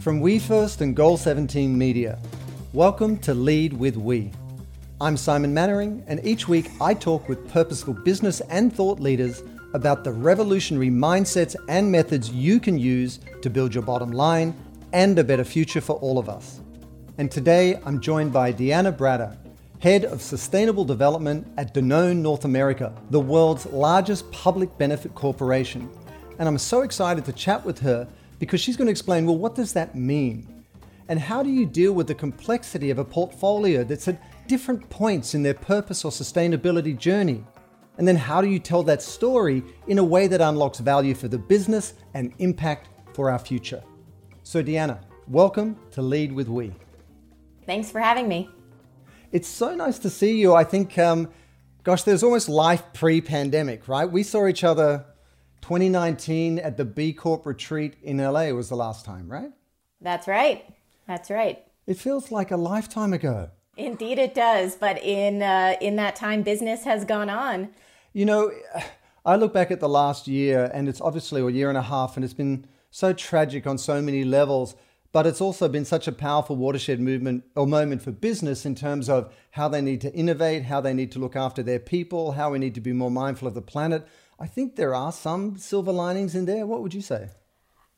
From We First and Goal 17 Media, welcome to Lead with We. I'm Simon Mainwaring, and each week I talk with purposeful business and thought leaders about the revolutionary mindsets and methods you can use to build your bottom line and a better future for all of us. And today I'm joined by Deanna Bratter, Head of Sustainable Development at Danone North America, the world's largest public benefit corporation. And I'm so excited to chat with her because she's going to explain well, what does that mean? And how do you deal with the complexity of a portfolio that's at different points in their purpose or sustainability journey? And then how do you tell that story in a way that unlocks value for the business and impact for our future? So, Deanna, welcome to Lead with We. Thanks for having me. It's so nice to see you. I think, um, gosh, there's almost life pre pandemic, right? We saw each other 2019 at the B Corp retreat in LA was the last time, right? That's right. That's right. It feels like a lifetime ago. Indeed, it does. But in uh, in that time, business has gone on. You know, I look back at the last year, and it's obviously a year and a half, and it's been so tragic on so many levels. But it's also been such a powerful watershed movement or moment for business in terms of how they need to innovate, how they need to look after their people, how we need to be more mindful of the planet. I think there are some silver linings in there. What would you say?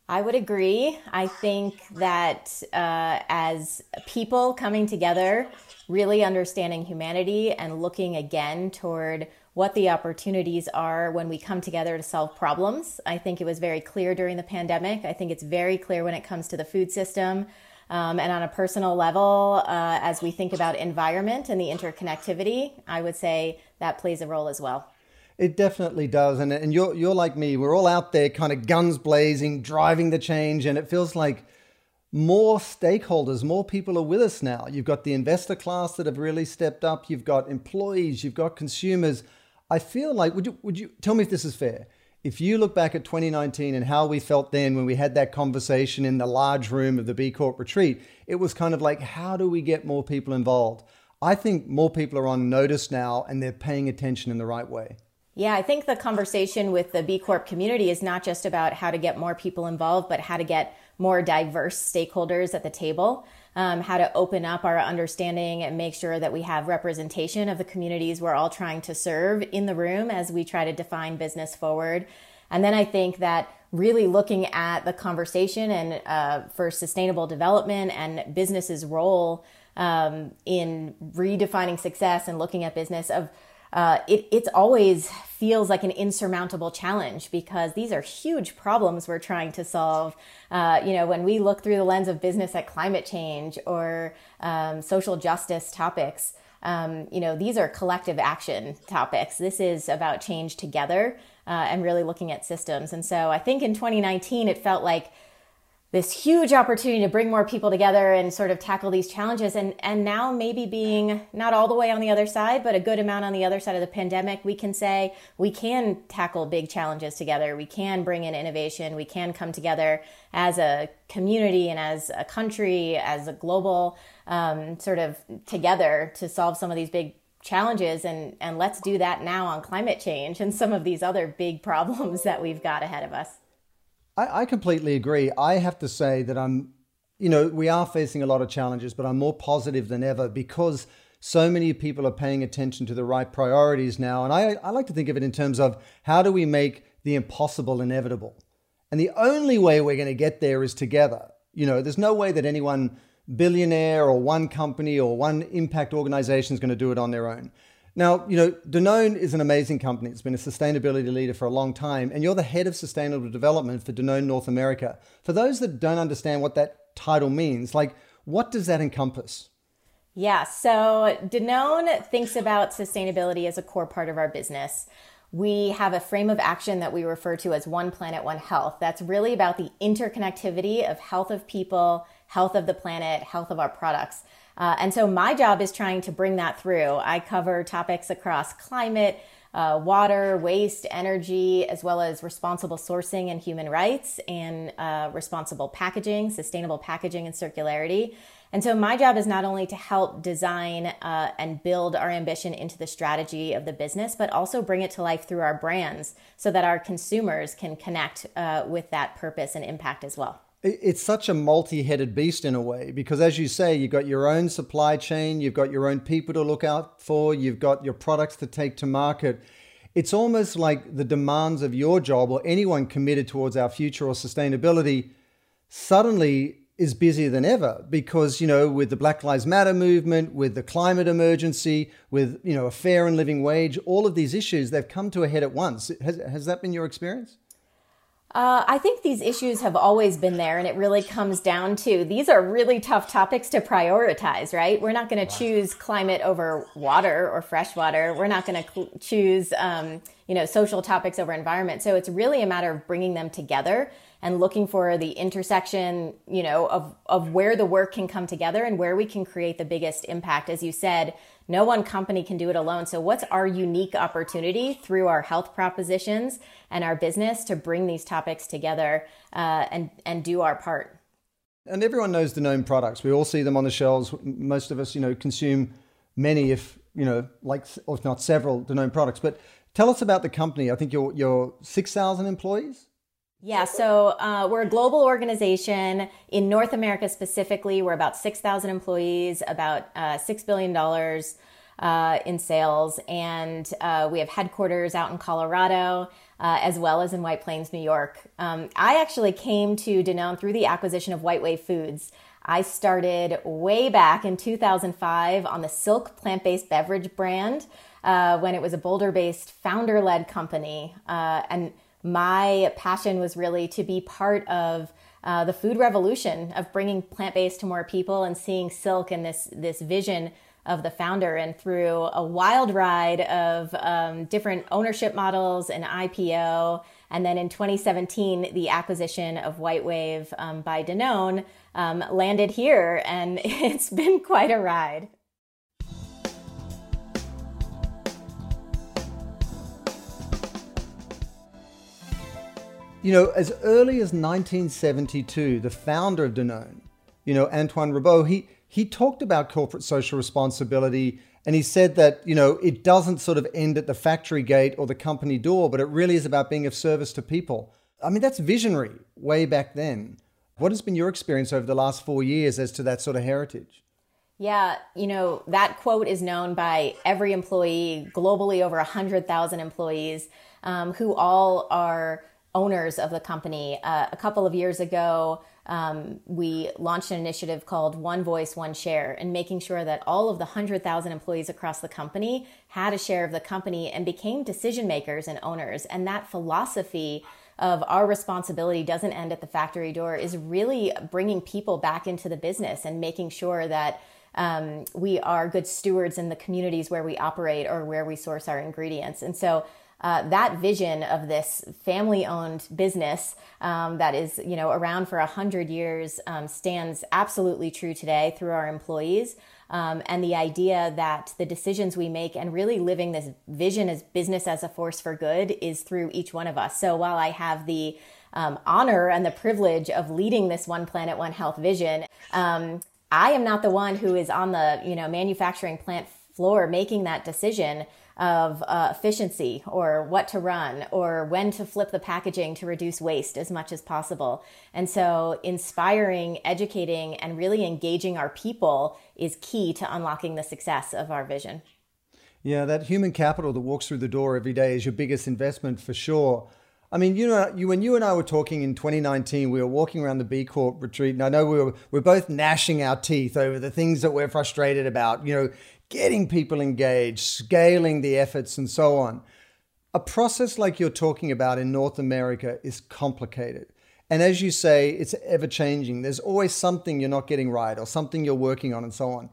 I would agree. I think that uh, as people coming together, really understanding humanity and looking again toward what the opportunities are when we come together to solve problems. I think it was very clear during the pandemic. I think it's very clear when it comes to the food system. Um, and on a personal level, uh, as we think about environment and the interconnectivity, I would say that plays a role as well. It definitely does. And, and you're, you're like me. We're all out there kind of guns blazing, driving the change. And it feels like more stakeholders, more people are with us now. You've got the investor class that have really stepped up. You've got employees, you've got consumers. I feel like, would you, would you tell me if this is fair? If you look back at 2019 and how we felt then when we had that conversation in the large room of the B Corp retreat, it was kind of like, how do we get more people involved? I think more people are on notice now and they're paying attention in the right way. Yeah, I think the conversation with the B Corp community is not just about how to get more people involved, but how to get more diverse stakeholders at the table, um, how to open up our understanding and make sure that we have representation of the communities we're all trying to serve in the room as we try to define business forward. And then I think that really looking at the conversation and uh, for sustainable development and business's role um, in redefining success and looking at business of uh, it it's always feels like an insurmountable challenge because these are huge problems we're trying to solve. Uh, you know, when we look through the lens of business at climate change or um, social justice topics, um, you know, these are collective action topics. This is about change together uh, and really looking at systems. And so I think in 2019, it felt like this huge opportunity to bring more people together and sort of tackle these challenges. And and now maybe being not all the way on the other side but a good amount on the other side of the pandemic we can say we can tackle big challenges together. We can bring in innovation. We can come together as a community and as a country as a global um, sort of together to solve some of these big challenges. And and let's do that now on climate change and some of these other big problems that we've got ahead of us I, I completely agree. I have to say that I'm, you know, we are facing a lot of challenges, but I'm more positive than ever because so many people are paying attention to the right priorities now. And I, I like to think of it in terms of how do we make the impossible inevitable? And the only way we're going to get there is together. You know, there's no way that anyone billionaire or one company or one impact organization is going to do it on their own. Now, you know, Danone is an amazing company. It's been a sustainability leader for a long time, and you're the head of sustainable development for Danone North America. For those that don't understand what that title means, like, what does that encompass? Yeah, so Danone thinks about sustainability as a core part of our business. We have a frame of action that we refer to as One Planet, One Health. That's really about the interconnectivity of health of people, health of the planet, health of our products. Uh, and so my job is trying to bring that through. I cover topics across climate, uh, water, waste, energy, as well as responsible sourcing and human rights, and uh, responsible packaging, sustainable packaging, and circularity. And so, my job is not only to help design uh, and build our ambition into the strategy of the business, but also bring it to life through our brands so that our consumers can connect uh, with that purpose and impact as well. It's such a multi headed beast in a way because, as you say, you've got your own supply chain, you've got your own people to look out for, you've got your products to take to market. It's almost like the demands of your job or anyone committed towards our future or sustainability suddenly is busier than ever because you know with the black lives matter movement with the climate emergency with you know a fair and living wage all of these issues they've come to a head at once has, has that been your experience uh, I think these issues have always been there, and it really comes down to these are really tough topics to prioritize, right? We're not going to choose climate over water or fresh water. We're not going to cl- choose, um, you know, social topics over environment. So it's really a matter of bringing them together and looking for the intersection, you know, of, of where the work can come together and where we can create the biggest impact. As you said, no one company can do it alone. So what's our unique opportunity through our health propositions and our business to bring these topics together uh, and, and do our part? And everyone knows Danone products. We all see them on the shelves. Most of us, you know, consume many, if you know, like, or if not several Danone products. But tell us about the company. I think you're, you're 6,000 employees? Yeah, so uh, we're a global organization. In North America specifically, we're about 6,000 employees, about uh, $6 billion uh, in sales, and uh, we have headquarters out in Colorado. Uh, as well as in White Plains, New York. Um, I actually came to Danone through the acquisition of WhiteWave Foods. I started way back in 2005 on the Silk plant based beverage brand uh, when it was a Boulder based founder led company. and my passion was really to be part of uh, the food revolution of bringing plant-based to more people and seeing silk and this this vision of the founder. And through a wild ride of um, different ownership models and ipo and then in 2017 the acquisition of WhiteWave um, by danone um, landed here. And it's been quite a ride You know, as early as 1972, the founder of Danone, you know, Antoine Riboud, he, he talked about corporate social responsibility and he said that, you know, it doesn't sort of end at the factory gate or the company door, but it really is about being of service to people. I mean, that's visionary way back then. What has been your experience over the last four years as to that sort of heritage? Yeah, you know, that quote is known by every employee, globally over 100,000 employees, um, who all are owners of the company. Uh, a couple of years ago, um, we launched an initiative called One Voice, One Share, and making sure that all of the 100,000 employees across the company had a share of the company and became decision makers and owners. And that philosophy of our responsibility doesn't end at the factory door is really bringing people back into the business and making sure that um, we are good stewards in the communities where we operate or where we source our ingredients. And so uh, that vision of this family-owned business um, that is, you know, around for a hundred years um, stands absolutely true today through our employees. Um, and the idea that the decisions we make and really living this vision as business as a force for good is through each one of us. So while I have the um, honor and the privilege of leading this One Planet, One Health vision, um, I am not the one who is on the you know manufacturing plant floor making that decision of uh, efficiency or what to run or when to flip the packaging to reduce waste as much as possible. And so, inspiring, educating, and really engaging our people is key to unlocking the success of our vision. Yeah, that human capital that walks through the door every day is your biggest investment for sure. I mean, you know, you, when you and I were talking in 2019, we were walking around the B Corp retreat, and I know we were we're both gnashing our teeth over the things that we're frustrated about. You know, getting people engaged, scaling the efforts, and so on. A process like you're talking about in North America is complicated. And as you say, it's ever changing. There's always something you're not getting right or something you're working on, and so on.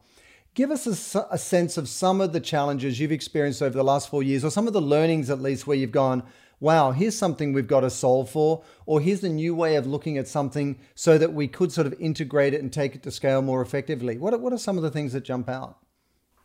Give us a, a, sense of some of the challenges you've experienced over the last four years, or some of the learnings at least where you've gone, wow, here's something we've got to solve for, or here's a new way of looking at something so that we could sort of integrate it and take it to scale more effectively. What, what are some of the things that jump out?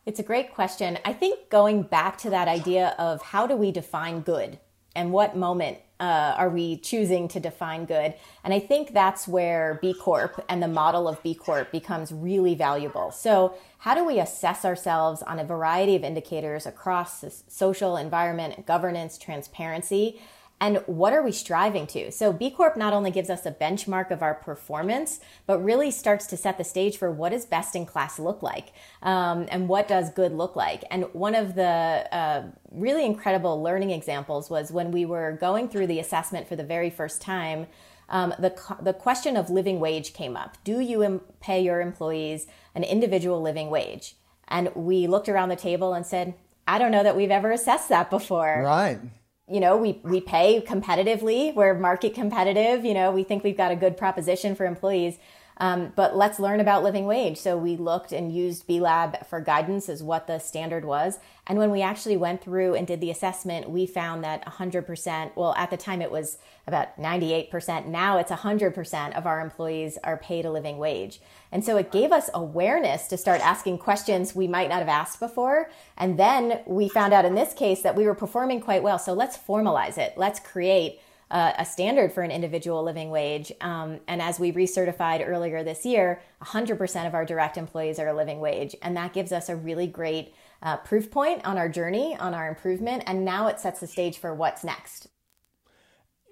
It's a great question. I think going back to that idea of how do we define good and what moment uh, are we choosing to define good? And I think that's where B Corp and the model of B Corp becomes really valuable. So, how do we assess ourselves on a variety of indicators across social, environment, governance, transparency? And what are we striving to? So, B Corp not only gives us a benchmark of our performance, but really starts to set the stage for what does best in class look like um, and what does good look like. And one of the uh, really incredible learning examples was when we were going through the assessment for the very first time. Um, the, the question of living wage came up. Do you pay your employees an individual living wage? And we looked around the table and said, I don't know that we've ever assessed that before. Right you know, we, we pay competitively. We're market competitive. You know, we think we've got a good proposition for employees. Um, but let's learn about living wage. So we looked and used B Lab for guidance as what the standard was. And when we actually went through and did the assessment, we found that 100%, well, at the time it was about 98%. Now it's 100% of our employees are paid a living wage. And so it gave us awareness to start asking questions we might not have asked before. And then we found out in this case that we were performing quite well. So let's formalize it. Let's create a standard for an individual living wage. Um, and as we recertified earlier this year, 100% of our direct employees are a living wage. And that gives us a really great uh, proof point on our journey, on our improvement. And now it sets the stage for what's next.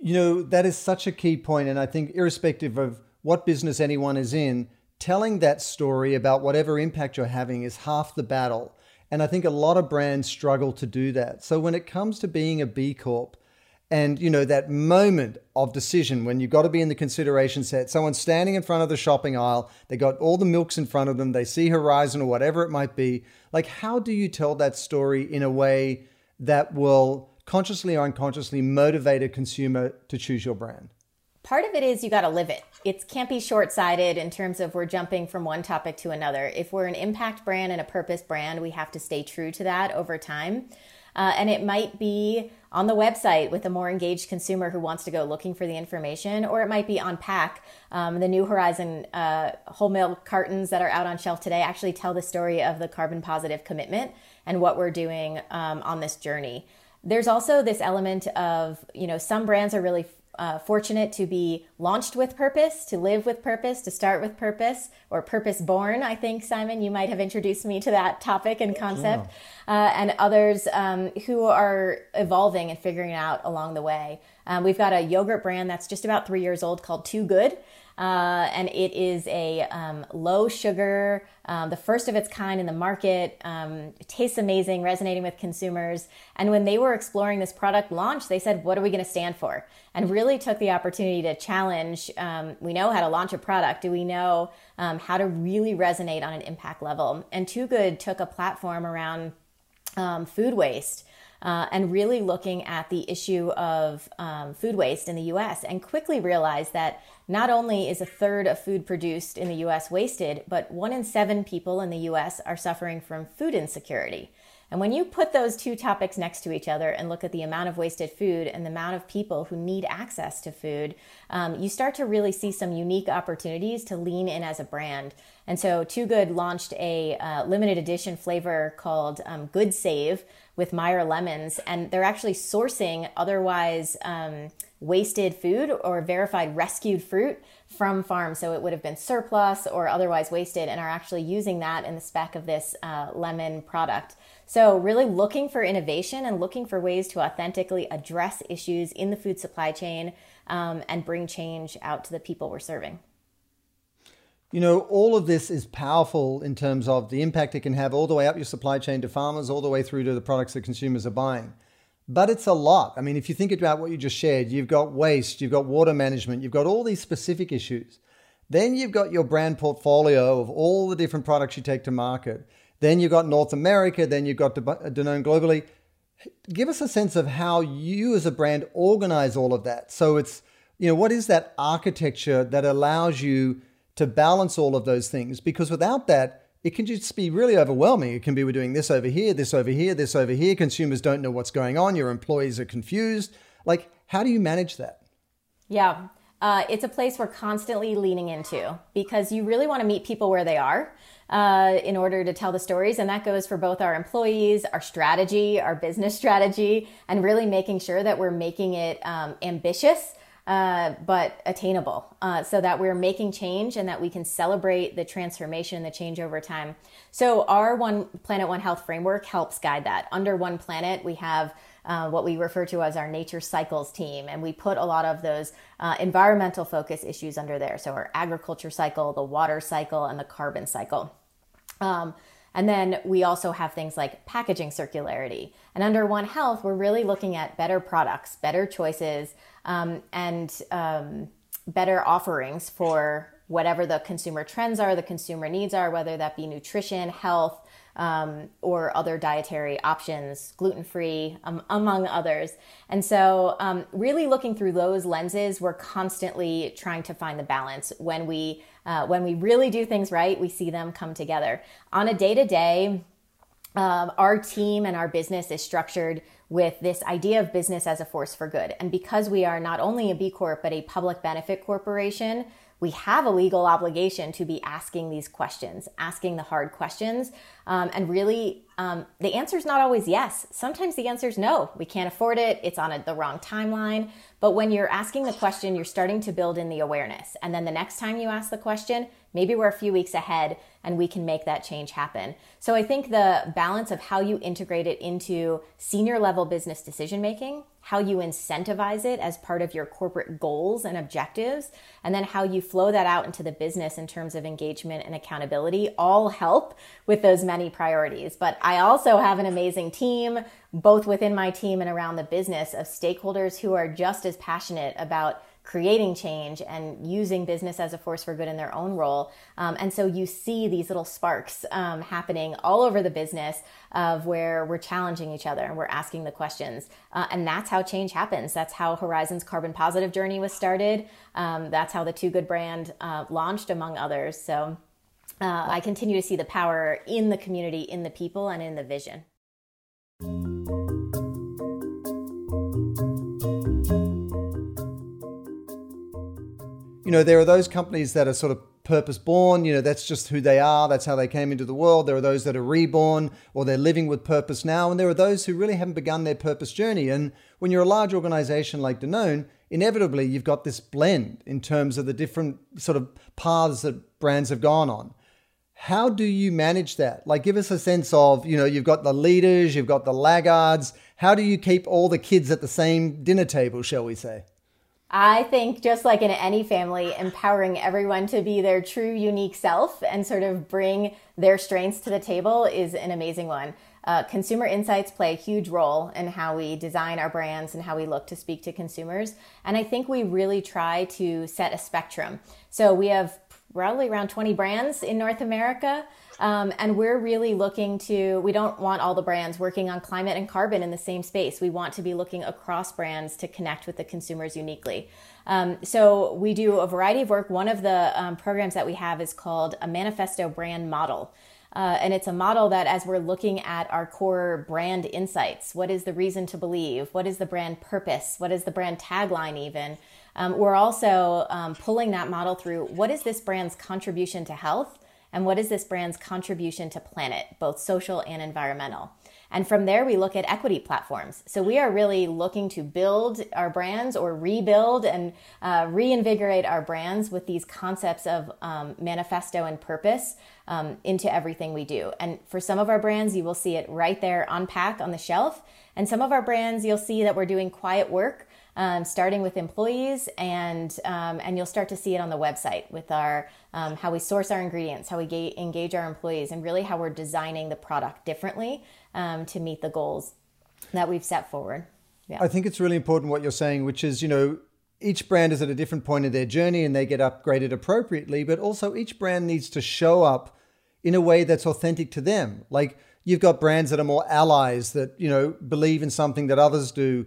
You know, that is such a key point, And I think, irrespective of what business anyone is in, telling that story about whatever impact you're having is half the battle. And I think a lot of brands struggle to do that. So when it comes to being a B Corp, and you know that moment of decision when you've got to be in the consideration set someone's standing in front of the shopping aisle they got all the milks in front of them they see horizon or whatever it might be like how do you tell that story in a way that will consciously or unconsciously motivate a consumer to choose your brand? Part of it is you got to live it. It can't be short-sighted in terms of we're jumping from one topic to another. If we're an impact brand and a purpose brand we have to stay true to that over time uh, and it might be on the website with a more engaged consumer who wants to go looking for the information, or it might be on pack. Um, the New Horizon uh, whole milk cartons that are out on shelf today actually tell the story of the carbon positive commitment and what we're doing um, on this journey. There's also this element of, you know, some brands are really uh, fortunate to be launched with purpose, to live with purpose, to start with purpose, or purpose born. I think, Simon, you might have introduced me to that topic and concept, yeah. uh, and others um, who are evolving and figuring out along the way. Um, we've got a yogurt brand that's just about three years old called Too Good. Uh, and it is a um, low sugar, um, the first of its kind in the market. Um, tastes amazing, resonating with consumers. And when they were exploring this product launch, they said, "What are we going to stand for?" And really took the opportunity to challenge. Um, we know how to launch a product. Do we know um, how to really resonate on an impact level? And Too Good took a platform around um, food waste uh, and really looking at the issue of um, food waste in the US and quickly realized that not only is a third of food produced in the US wasted, but one in seven people in the US are suffering from food insecurity. And when you put those two topics next to each other and look at the amount of wasted food and the amount of people who need access to food, um, you start to really see some unique opportunities to lean in as a brand. And so, Too Good launched a uh, limited edition flavor called um, Good Save with Meyer lemons, and they're actually sourcing otherwise um, wasted food or verified rescued fruit from farms. So it would have been surplus or otherwise wasted, and are actually using that in the spec of this uh, lemon product. So, really looking for innovation and looking for ways to authentically address issues in the food supply chain um, and bring change out to the people we're serving. You know, all of this is powerful in terms of the impact it can have all the way up your supply chain to farmers, all the way through to the products that consumers are buying. But it's a lot. I mean, if you think about what you just shared, you've got waste, you've got water management, you've got all these specific issues. Then you've got your brand portfolio of all the different products you take to market. Then you've got North America, then you've got Danone globally. Give us a sense of how you as a brand organize all of that. So it's, you know, what is that architecture that allows you to balance all of those things? Because without that, it can just be really overwhelming. It can be we're doing this over here, this over here, this over here. Consumers don't know what's going on. Your employees are confused. Like, how do you manage that? Yeah. Uh, it's a place we're constantly leaning into because you really want to meet people where they are uh, in order to tell the stories. And that goes for both our employees, our strategy, our business strategy, and really making sure that we're making it um, ambitious. Uh, but attainable uh, so that we're making change and that we can celebrate the transformation and the change over time. So, our One Planet, One Health framework helps guide that. Under One Planet, we have uh, what we refer to as our nature cycles team. And we put a lot of those uh, environmental focus issues under there. So, our agriculture cycle, the water cycle, and the carbon cycle. Um, and then we also have things like packaging circularity. And under One Health, we're really looking at better products, better choices, um, and um, better offerings for whatever the consumer trends are, the consumer needs are, whether that be nutrition, health, um, or other dietary options, gluten free, um, among others. And so, um, really looking through those lenses, we're constantly trying to find the balance. When we uh, when we really do things right, we see them come together on a day to day. Our team and our business is structured with this idea of business as a force for good. And because we are not only a B Corp, but a public benefit corporation, we have a legal obligation to be asking these questions, asking the hard questions. Um, and really, um, the answer is not always yes. Sometimes the answer is no. We can't afford it. It's on a, the wrong timeline. But when you're asking the question, you're starting to build in the awareness. And then the next time you ask the question, maybe we're a few weeks ahead and we can make that change happen. So I think the balance of how you integrate it into senior level business decision making, how you incentivize it as part of your corporate goals and objectives, and then how you flow that out into the business in terms of engagement and accountability all help with those many priorities. But I also have an amazing team, both within my team and around the business, of stakeholders who are just as passionate about creating change and using business as a force for good in their own role. Um, and so you see these little sparks um, happening all over the business of where we're challenging each other and we're asking the questions. Uh, and that's how change happens. That's how Horizon's carbon positive journey was started. Um, that's how the Too Good brand uh, launched, among others. So uh, I continue to see the power in the community, in the people, and in the vision. Know, there are those companies that are sort of purpose born, you know, that's just who they are, that's how they came into the world. There are those that are reborn or they're living with purpose now, and there are those who really haven't begun their purpose journey. And when you're a large organization like Danone, inevitably you've got this blend in terms of the different sort of paths that brands have gone on. How do you manage that? Like, give us a sense of, you know, you've got the leaders, you've got the laggards. How do you keep all the kids at the same dinner table, shall we say? I think just like in any family, empowering everyone to be their true unique self and sort of bring their strengths to the table is an amazing one. Uh, consumer insights play a huge role in how we design our brands and how we look to speak to consumers. And I think we really try to set a spectrum. So we have probably around 20 brands in North America. Um, and we're really looking to, we don't want all the brands working on climate and carbon in the same space. We want to be looking across brands to connect with the consumers uniquely. Um, so we do a variety of work. One of the um, programs that we have is called a manifesto brand model. Uh, and it's a model that, as we're looking at our core brand insights, what is the reason to believe? What is the brand purpose? What is the brand tagline, even? Um, we're also um, pulling that model through what is this brand's contribution to health? And what is this brand's contribution to planet, both social and environmental. And from there, we look at equity platforms. So we are really looking to build our brands or rebuild and uh, reinvigorate our brands with these concepts of um, manifesto and purpose um, into everything we do. And for some of our brands, you will see it right there on pack on the shelf. And some of our brands, you'll see that we're doing quiet work um, starting with employees, and um, and you'll start to see it on the website with our um, how we source our ingredients, how we ga- engage our employees, and really how we're designing the product differently um, to meet the goals that we've set forward. Yeah. I think it's really important what you're saying, which is you know each brand is at a different point of their journey and they get upgraded appropriately, but also each brand needs to show up in a way that's authentic to them. Like you've got brands that are more allies that you know believe in something that others do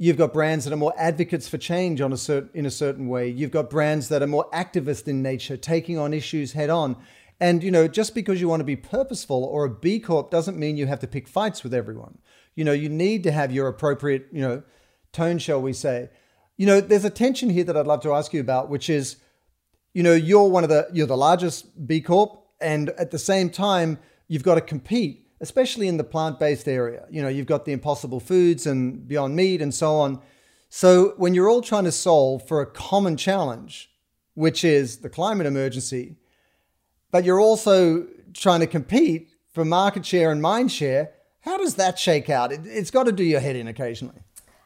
You've got brands that are more advocates for change on a certain, in a certain way. You've got brands that are more activist in nature, taking on issues head on. And you know, just because you want to be purposeful or a B Corp doesn't mean you have to pick fights with everyone. You know, you need to have your appropriate, you know, tone, shall we say. You know, there's a tension here that I'd love to ask you about, which is, you know, you're one of the you're the largest B Corp, and at the same time, you've got to compete especially in the plant based area. You know, you've got the impossible foods and beyond meat and so on. So when you're all trying to solve for a common challenge, which is the climate emergency, but you're also trying to compete for market share and mind share, How does that shake out? It, has got to do your head in occasionally.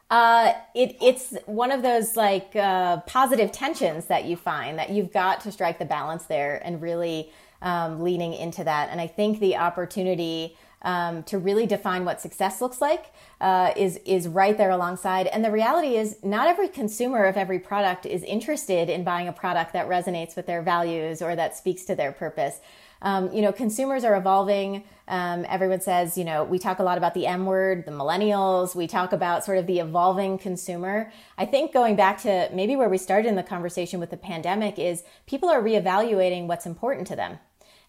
Uh, it, it's one of those like uh, positive tensions that you find that you've got to strike the balance there and really um, leaning into that. And I think the opportunity um, to really define what success looks like uh, is is right there alongside. And the reality is, not every consumer of every product is interested in buying a product that resonates with their values or that speaks to their purpose. Um, you know, consumers are evolving. Um, everyone says, you know, we talk a lot about the M word, the millennials. We talk about sort of the evolving consumer. I think going back to maybe where we started in the conversation with the pandemic is people are reevaluating what's important to them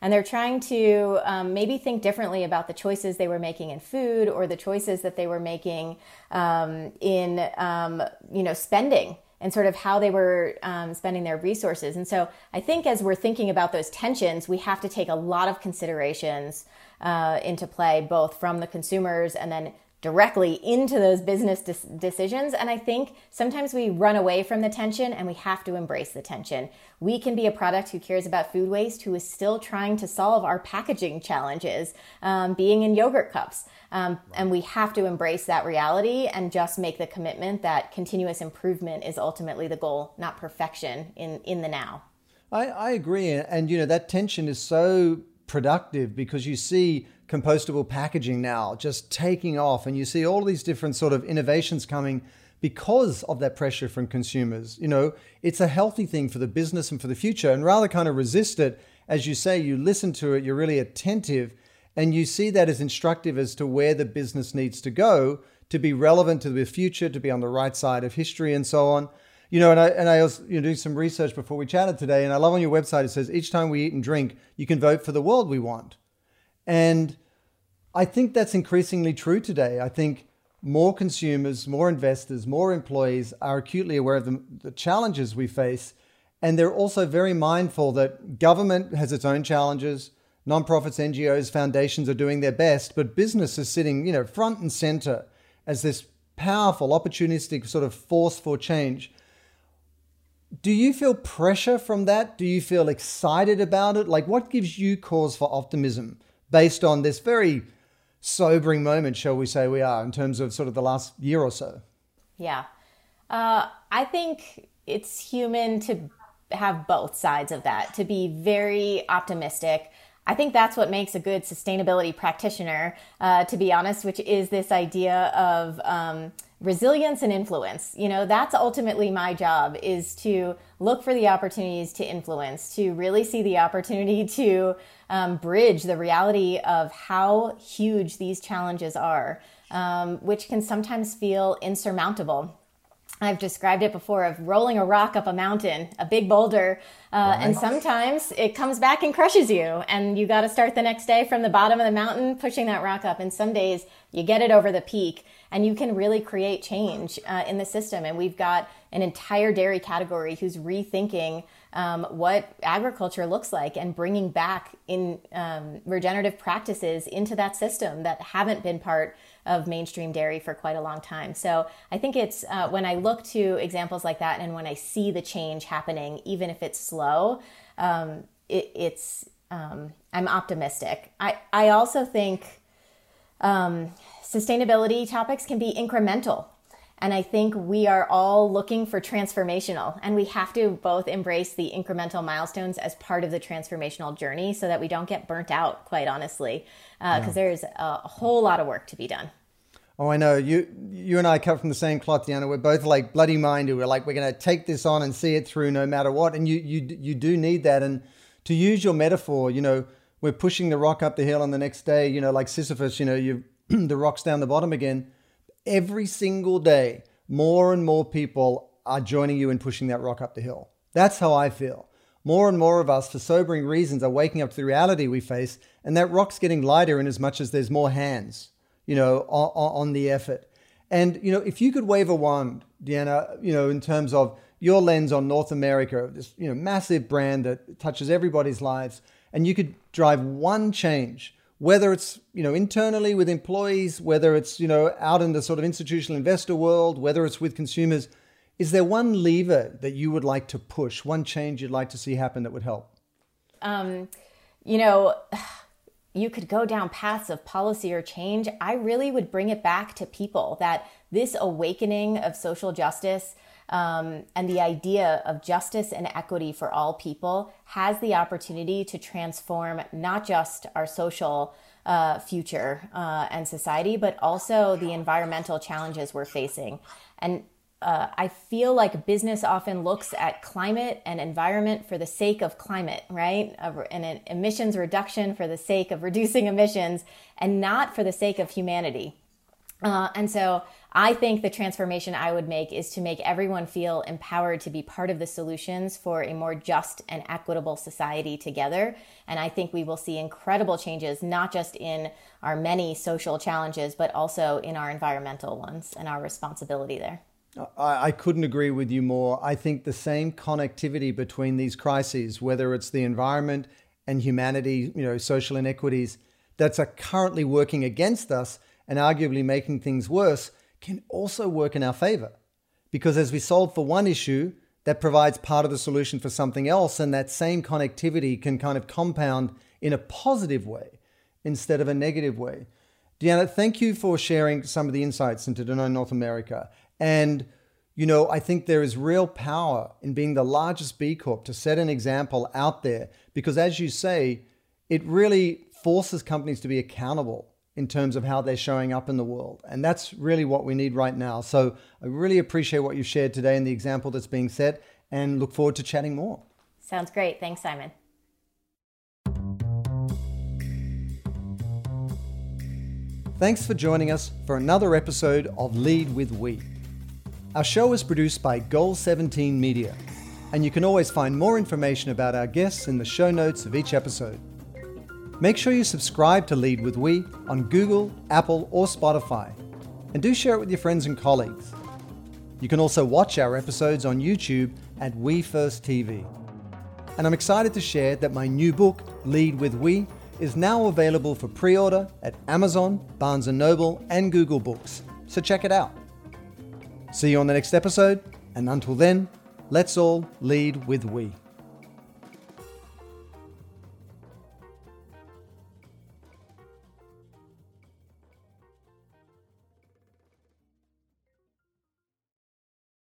and they're trying to um, maybe think differently about the choices they were making in food or the choices that they were making um, in um, you know spending and sort of how they were um, spending their resources. And so i think as we're thinking about those tensions we have to take a lot of considerations uh, into play both from the consumers and then directly into those business de- decisions. And I think sometimes we run away from the tension and we have to embrace the tension. We can be a product who cares about food waste, who is still trying to solve our packaging challenges, um, being in yogurt cups. Um, and we have to embrace that reality and just make the commitment that continuous improvement is ultimately the goal, not perfection in, in the now. I, I agree. And, you know, that tension is so productive because you see compostable packaging now just taking off. And you see all these different sort of innovations coming because of that pressure from consumers. You know it's a healthy thing for the business and for the future and rather kind of resist it. As you say you listen to it you're really attentive and you see that as instructive as to where the business needs to go to be relevant to the future to be on the right side of history and so on. You know, and I and I was you know doing some research before we chatted today, and I love on your website it says each time we eat and drink, you can vote for the world we want. And I think that's increasingly true today. I think more consumers, more investors, more employees are acutely aware of the, the, challenges we face. And they're also very mindful that government has its own challenges. Nonprofits, NGOs, foundations are doing their best, but business is sitting, you know, front and center as this powerful, opportunistic sort of force for change. Do you feel pressure from that? Do you feel excited about it? Like, what gives you cause for optimism based on this very sobering moment, shall we say, we are in terms of sort of the last year or so? Yeah. Uh, I think it's human to have both sides of that, to be very optimistic. I think that's what makes a good sustainability practitioner, uh, to be honest, which is this idea of um, resilience and influence you know that's ultimately my job is to look for the opportunities to influence to really see the opportunity to um, bridge the reality of how huge these challenges are um, which can sometimes feel insurmountable I've described it before of rolling a rock up a mountain, a big boulder, uh, right. and sometimes it comes back and crushes you, and you got to start the next day from the bottom of the mountain, pushing that rock up. And some days you get it over the peak, and you can really create change uh, in the system. And we've got an entire dairy category who's rethinking um, what agriculture looks like and bringing back in um, regenerative practices into that system that haven't been part of mainstream dairy for quite a long time. So I think it's uh, when I look to examples like that and when I see the change happening, even if it's slow, um, it, it's um, I'm optimistic. I I also think um, sustainability topics can be incremental. And I think we are all looking for transformational, and we have to both embrace the incremental milestones as part of the transformational journey so that we don't get burnt out, quite honestly, because uh, yeah. there's a whole lot of work to be done. Oh, I know. You you and I come from the same cloth, Deanna. We're both like bloody minded. We're like we're going to take this on and see it through no matter what. And you you you do need that. And to use your metaphor, you know, we're pushing the rock up the hill, and the next day, you know, like Sisyphus, you know, you the rock's down the bottom again every single day, more and more people are joining you in pushing that rock up the hill. That's how I feel. More and more of us, for sobering reasons, are waking up to the reality we face, and that rock's getting lighter in as much as there's more hands, you know, on, on the effort. And, you know, if you could wave a wand, Deanna, you know, in terms of your lens on North America, this, you know, massive brand that touches everybody's lives, and you could drive one change whether it's you know internally with employees, whether it's you know out in the sort of institutional investor world, whether it's with consumers, is there one lever that you would like to push, one change you'd like to see happen that would help? Um, you know, you could go down paths of policy or change, I really would bring it back to people that this awakening of social justice um, and the idea of justice and equity for all people has the opportunity to transform not just our social uh, future uh, and society, but also the environmental challenges we're facing. And uh, I feel like business often looks at climate and environment for the sake of climate, right? And an emissions reduction for the sake of reducing emissions and not for the sake of humanity. Uh, and so I think the transformation I would make is to make everyone feel empowered to be part of the solutions for a more just and equitable society together. And I think we will see incredible changes, not just in our many social challenges, but also in our environmental ones and our responsibility there. I, couldn't agree with you more. I think the same connectivity between these crises, whether it's the environment and humanity, you know, social inequities, that's are currently working against us and arguably making things worse, can also work in our favor. Because as we solve for one issue, that provides part of the solution for something else, and that same connectivity can kind of compound in a positive way instead of a negative way. Deanna, thank you for sharing some of the insights into Danone North America. And, you know, I think there is real power in being the largest B Corp to set an example out there because, as you say, it really forces companies to be accountable in terms of how they're showing up in the world. And that's really what we need right now. So I really appreciate what you shared today and the example that's being set and look forward to chatting more. Sounds great. Thanks, Simon. Thanks for joining us for another episode of Lead with We. Our show is produced by Goal 17 Media, and you can always find more information about our guests in the show notes of each episode. Make sure you subscribe to Lead with We on Google, Apple, or Spotify, and do share it with your friends and colleagues. You can also watch our episodes on YouTube at We First TV. And I'm excited to share that my new book, Lead with We, is now available for pre-order at Amazon, Barnes & Noble, and Google Books. So check it out. See you on the next episode, and until then, let's all lead with we.